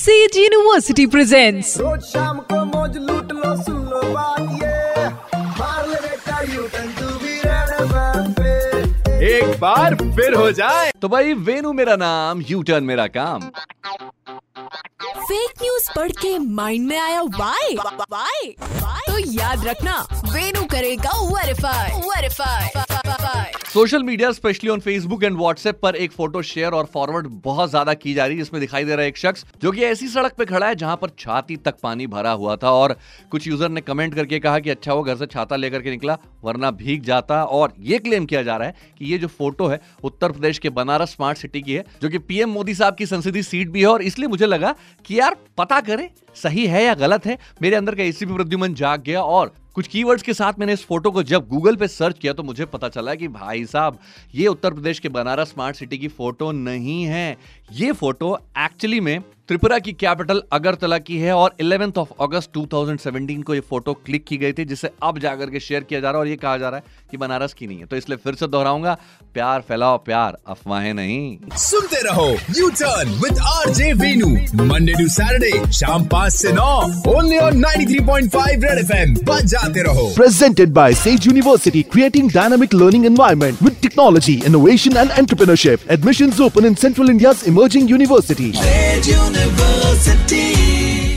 Says university presents रोज शाम को मौज लूट लो सुन लो बात ये। मार ले बेटा U turn to be red पे एक बार फिर हो जाए। तो भाई वेनु मेरा नाम यू टर्न मेरा काम। फेक न्यूज़ पढ़ के माइंड में आया वाई वाई तो याद रखना वेनु करेगा verify verify social media specially on Facebook and WhatsApp पर एक फ़ोटो शेयर और फॉरवर्ड बहुत ज़्यादा की जा रही है, जिसमें दिखाई दे रहा है एक शख्स जो कि ऐसी सड़क पे खड़ा है जहाँ पर छाती तक पानी भरा हुआ था और कुछ यूज़र ने कमेंट करके कहा कि अच्छा वो घर से छाता लेकर के निकला, वरना भीग जाता और ये क्लेम किया जा रहा है कि ये जो फ़ोटो है, उत्तर प्रदेश के बनारस स्मार्ट सिटी की है, जो कि पीएम मोदी साहब की संसदीय सीट भी है और इसलिए मुझे लगा कि यार, पता करें, सही है या गलत है, मेरे अंदर का एसीपी प्रद्युमन जाग गया और कुछ कीवर्ड्स के साथ मैंने इस फ़ोटो को जब गूगल पे सर्च किया तो मुझे पता चला कि भाई साहब, ये उत्तर प्रदेश के बनारस स्मार्ट सिटी की फ़ोटो नहीं है। ये फ़ोटो एक्चुअली में त्रिपुरा की कैपिटल अगरतला की है और 11th ऑफ़ अगस्त 2017 को ये फ़ोटो क्लिक की गई थी जिसे अब जाकर के शेयर किया जा रहा है और ये कहा जा रहा है कि बनारस की नहीं है। तो इसलिए फिर से दोहराऊँगा प्यार फैलाओ प्यार अफवाहें नहीं। सुनते रहो U turn with R J Venu Monday to Saturday शाम पाँच ऐसी नौ ओनली ऑन 93.5 रेड एफएम बजाते रहो। Presented by Sage University, creating dynamic learning environment with technology, innovation and entrepreneurship. Admissions open in Central India's emerging University.